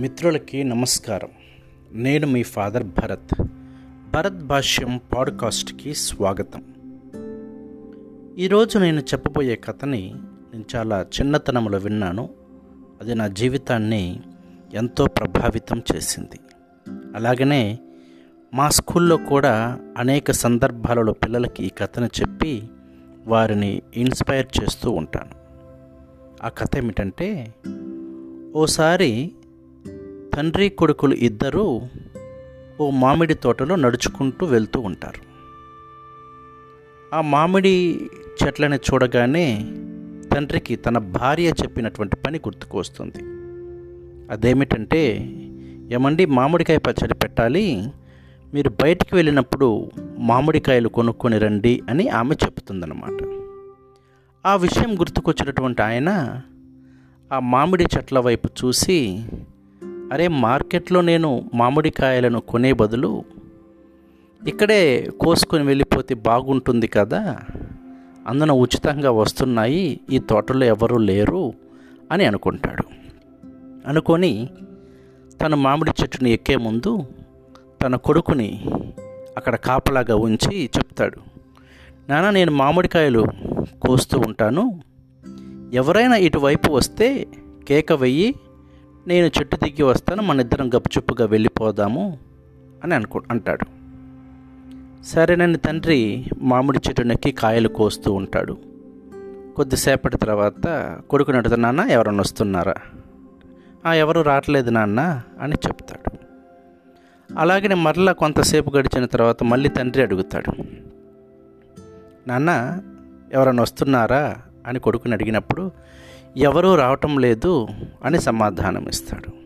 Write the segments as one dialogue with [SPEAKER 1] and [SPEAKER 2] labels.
[SPEAKER 1] మిత్రులకి నమస్కారం. నేను మీ ఫాదర్ భరత్. భరత్ భాష్యం పాడ్కాస్ట్కి స్వాగతం. ఈరోజు నేను చెప్పబోయే కథని నేను చాలా చిన్నతనంలో విన్నాను. అది నా జీవితాన్ని ఎంతో ప్రభావితం చేసింది. అలాగనే మా స్కూల్లో కూడా అనేక సందర్భాలలో పిల్లలకి ఈ కథను చెప్పి వారిని ఇన్స్పైర్ చేస్తూ ఉంటాను. ఆ కథ ఏమిటంటే ఓసారి తండ్రి కొడుకులు ఇద్దరూ ఓ మామిడి తోటలో నడుచుకుంటూ వెళ్తూ ఉంటారు. ఆ మామిడి చెట్లని చూడగానే తండ్రికి తన భార్య చెప్పినటువంటి పని గుర్తుకు వస్తుంది. అదేమిటంటే ఏమండి మామిడికాయ పచ్చడి పెట్టాలి. మీరు బయటికి వెళ్ళినప్పుడు మామిడికాయలు కొనుక్కొని రండి అని ఆమె చెప్తుందన్నమాట ఆ విషయం గుర్తుకొచ్చినటువంటి ఆయన ఆ మామిడి చెట్ల వైపు చూసి అరే మార్కెట్లో నేను మామిడికాయలను కొనే బదులు ఇక్కడే కోసుకొని వెళ్ళిపోతే బాగుంటుంది కదా అందున ఉచితంగా వస్తున్నాయి ఈ తోటలో ఎవరూ లేరు అని అనుకుంటాడు. అనుకొని తన మామిడి చెట్టుని ఎక్కే ముందు తన కొడుకుని అక్కడ కాపలాగా ఉంచి చెప్తాడు నాన్న నేను మామిడికాయలు కోస్తూ ఉంటాను. ఎవరైనా ఇటువైపు వస్తే కేక వెయ్యి నేను చెట్టు దిగి వస్తాను మన ఇద్దరం గప్పుచుప్పుగా వెళ్ళిపోదాము అని అనుకు అంటాడు. సరేనని తండ్రి మామిడి చెట్టు నెక్కి కాయలు కోస్తూ ఉంటాడు. కొద్దిసేపటి తర్వాత కొడుకుని అడుగుతా నాన్న ఎవరన్నా వస్తున్నారా? ఎవరు రావట్లేదు నాన్న అని చెప్తాడు. అలాగే మరలా కొంతసేపు గడిచిన తర్వాత మళ్ళీ తండ్రి అడుగుతాడు. నాన్న ఎవరైనా వస్తున్నారా? అని కొడుకుని అడిగినప్పుడు ఎవరూ రావటం లేదు అని సమాధానం ఇస్తాడు.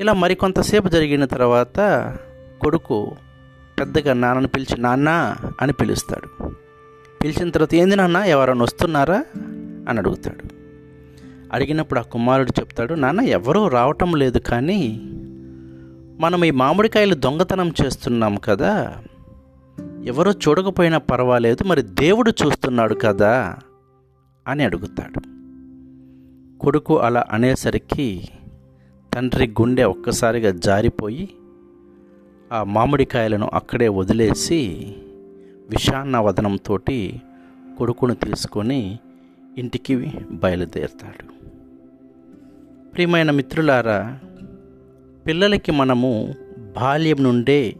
[SPEAKER 1] ఇలా మరికొంతసేపు జరిగిన తర్వాత కొడుకు పెద్దగా నాన్నను పిలిచి నాన్న అని పిలుస్తాడు. పిలిచిన తర్వాత ఏంది నాన్న ఎవరైనా వస్తున్నారా? అని అడుగుతాడు. అడిగినప్పుడు ఆ కుమారుడు చెప్తాడు నాన్న ఎవరూ రావటం లేదు కానీ మనం ఈ మామిడికాయలు దొంగతనం చేస్తున్నాం కదా. ఎవరో చూడకపోయినా పర్వాలేదు మరి దేవుడు చూస్తున్నాడు కదా. అని అడుగుతాడు. కొడుకు అలా అనేసరికి తండ్రి గుండె ఒక్కసారిగా జారిపోయి ఆ మామిడికాయలను అక్కడే వదిలేసి విషాన్న వదనంతో కొడుకును తీసుకొని ఇంటికి బయలుదేరుతాడు. ప్రియమైన మిత్రులారా పిల్లలకి మనము బాల్యం నుండే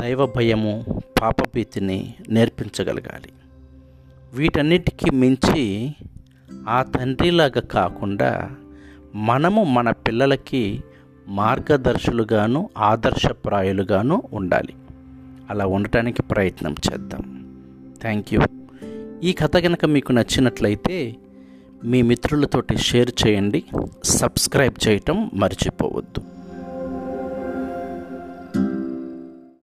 [SPEAKER 1] దైవ భయము పాపభీతిని నేర్పించగలగాలి. వీటన్నిటికీ మించి ఆ తండ్రిలాగా కాకుండా మనము మన పిల్లలకి మార్గదర్శులుగాను ఆదర్శప్రాయులుగాను ఉండాలి. అలా ఉండటానికి ప్రయత్నం చేద్దాం. థ్యాంక్ యూ ఈ కథ కనుక మీకు నచ్చినట్లయితే మీ మిత్రులతోటి షేర్ చేయండి. సబ్స్క్రైబ్ చేయటం మర్చిపోవద్దు.